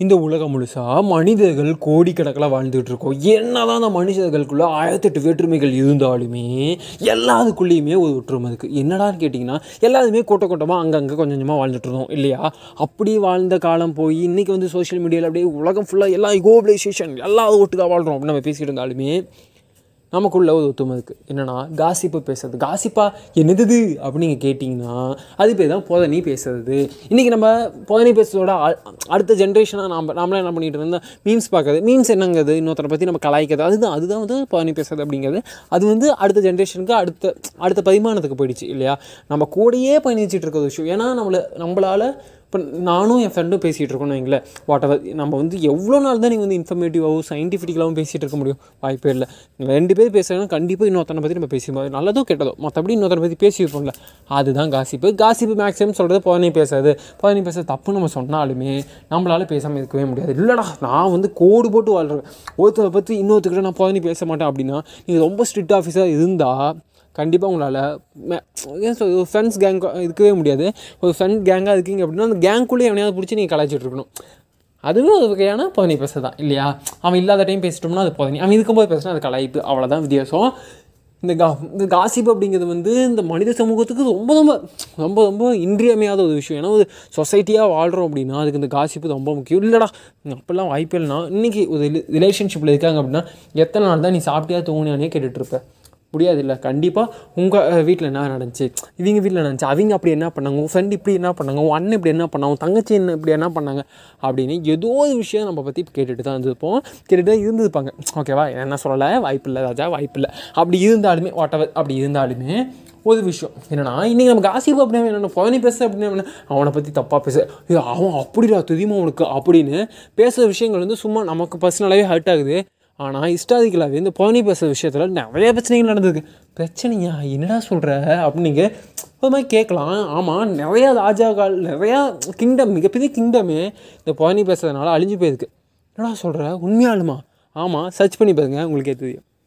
இந்த உலகம் முழுசாக மனிதர்கள் கோடிக்கணக்கில் வாழ்ந்துகிட்டு இருக்கோம் என்னதான் அந்த மனிதர்களுக்குள்ளே ஆயிரத்தெட்டு வேற்றுமைகள் இருந்தாலுமே எல்லாத்துக்குள்ளேயுமே ஒரு ஒற்றுமை இருக்குது என்னடான்னு கேட்டிங்கன்னா எல்லாருமே கூட்ட கூட்டமாக அங்கங்கே கொஞ்சம் கொஞ்சமாக வாழ்ந்துட்டு இருந்தோம் இல்லையா? அப்படி வாழ்ந்த காலம் போய் இன்றைக்கி வந்து சோஷியல் மீடியாவில் அப்படியே உலகம் ஃபுல்லாக எல்லா கோபிளைசேஷன் எல்லா ஒட்டுக்காக வாழ்கிறோம் அப்படின்னு நம்ம பேசிகிட்டு இருந்தாலுமே நமக்குள்ள ஒரு ஒத்துமை இருக்குது என்னென்னா காசிப்பு பேசுறது. காசிப்பா என்னது அப்படிங்க அப்படின்னு நீங்கள் கேட்டிங்கன்னா அது பேர் தான் புதனி பேசுறது. இன்றைக்கி நம்ம புதனி பேசுறதோட அ- அடுத்த ஜென்ரேஷனாக நாம் நாமளாம் என்ன பண்ணிட்டு இருந்தால் மீம்ஸ் பார்க்குறது. மீம்ஸ் என்னங்கிறது இன்னொருத்தரை பற்றி நம்ம கலாய்க்கிறது. அதுதான் அதுதான் வந்து புதனி பேசுறது அப்படிங்கிறது. அது வந்து அடுத்த ஜென்ரேஷனுக்கு அடுத்த அடுத்த பரிமாணத்துக்கு போயிடுச்சு இல்லையா? நம்ம கூடயே பயணிச்சுட்டு இருக்க ஒரு விஷயம். ஏன்னா நம்மளை நம்மளால் இப்போ நானும் என் ஃப்ரெண்டும் பேசிகிட்டு இருக்கோம்னு வைங்களேன். வாட் எவர் நம்ம வந்து எவ்வளோ நாள் தான் நீங்கள் வந்து இன்ஃபர்மேட்டிவாகவும் சயின்டிஃபிக்கலாகவும் பேசிகிட்டு இருக்க முடியும்? வாய்ப்பே இல்லை. ரெண்டு பேர் பேசுகிறாங்கன்னா கண்டிப்பாக இன்னொருத்தனை பற்றி நம்ம பேசிப்போம் நல்லதோ கெட்டதோ மற்றபடி இன்னொருத்தனை பற்றி பேசியிருப்போம்ல. அதுதான் காசிப்பு காசிப்பு மேக்ஸிமம் சொல்கிறது போதனை பேசாது. போதனை பேச தப்பு நம்ம சொன்னாலுமே நம்மளால் பேசாமல் இருக்கவே முடியாது. இல்லைடா நான் வந்து கோடு போட்டு வாழ்கிறேன் ஒருத்தரை பற்றி இன்னொருத்தர்கிட்ட நான் போதனை பேச மாட்டேன் அப்படின்னா நீங்கள் ரொம்ப ஸ்ட்ரிக்ட் ஆஃபீஸாக இருந்தால் கண்டிப்பாக உங்களால் ஏன் ஒரு ஃப்ரெண்ட்ஸ் கேங் இருக்கவே முடியாது. ஒரு ஃப்ரெண்ட் கேங்காக இருக்கீங்க அப்படின்னா அந்த கேங்குள்ளே எவனையாவது பிடிச்சி நீங்கள் கலாய்ச்சிட்டு இருக்கணும். அதுவும் ஒரு வகையான பதனி பேச தான் இல்லையா? அவன் இல்லாத டைம் பேசிட்டோம்னா அது பதனி. அவன் இருக்கும்போது பேசினா அது கலாய்ப்பு. அவ்வளோதான் வித்தியாசம். இந்த கா இந்த காசிப் அப்படிங்கிறது வந்து இந்த மனித சமூகத்துக்கு ரொம்ப ரொம்ப ரொம்ப ரொம்ப இன்றியமையாத ஒரு விஷயம். ஏன்னா ஒரு சொசைட்டியாக வாழ்கிறோம் அப்படின்னா அதுக்கு இந்த காசிப்பு ரொம்ப முக்கியம். இல்லைடா அப்போல்லாம் வாய்ப்பு இல்லைனா இன்றைக்கி ஒரு ரிலேஷன்ஷிப்பில் இருக்காங்க அப்படின்னா எத்தனை நாள் தான் நீ சாப்பிட்டியா தூங்கினானே கேட்டுட்ருப்பேன் முடியாது இல்லை கண்டிப்பாக உங்கள் வீட்டில் என்ன நடந்துச்சு? இவங்க வீட்டில் நடந்துச்சு? அவங்க அப்படி என்ன பண்ணாங்க? உங்கள் ஃப்ரெண்ட் இப்படி என்ன பண்ணாங்க? உன் அண்ணன் இப்படி என்ன பண்ணாங்க? உன் தங்கச்சி என்ன இப்படி என்ன பண்ணாங்க? அப்படின்னு ஏதோ ஒரு விஷயம் நம்ம பற்றி கேட்டுட்டு தான் இருந்திருப்போம். கேட்டுட்டு தான் இருந்திருப்பாங்க. ஓகேவா என்ன சொல்லலை? வாய்ப்பில்லை ராஜா வாய்ப்பில்லை அப்படி இருந்தாலுமே வாட் அப்படி இருந்தாலுமே ஒரு விஷயம் என்னன்னா இன்றைக்கி நமக்கு ஆசிப்பு அப்படின்னா என்னென்ன? பவனி பேச அப்படின்னா அவனை பற்றி தப்பாக பேச. இது அவன் அப்படிடா தெரியுமா உனக்கு? அப்படின்னு பேசுகிற விஷயங்கள் வந்து சும்மா நமக்கு பர்சனலாகவே ஹர்ட் ஆகுது. ஆனால் இஷ்டாதிகளாகவே இந்த பவனி பேசுகிற விஷயத்தில் நிறைய பிரச்சனைகள் நடந்திருக்கு. பிரச்சனையா? என்னடா சொல்கிற அப்படிங்க ஒரு மாதிரி கேட்கலாம். ஆமாம் நிறையா ராஜாக்கள் நிறையா கிங்டம் மிகப்பெரிய கிங்டமே இந்த பவனி பேசுறதுனால அழிஞ்சு போயிருக்கு. என்னடா சொல்கிற உண்மையாலுமா ஆமாம் சர்ச் பண்ணி பாருங்க உங்களுக்கே தெரியும்.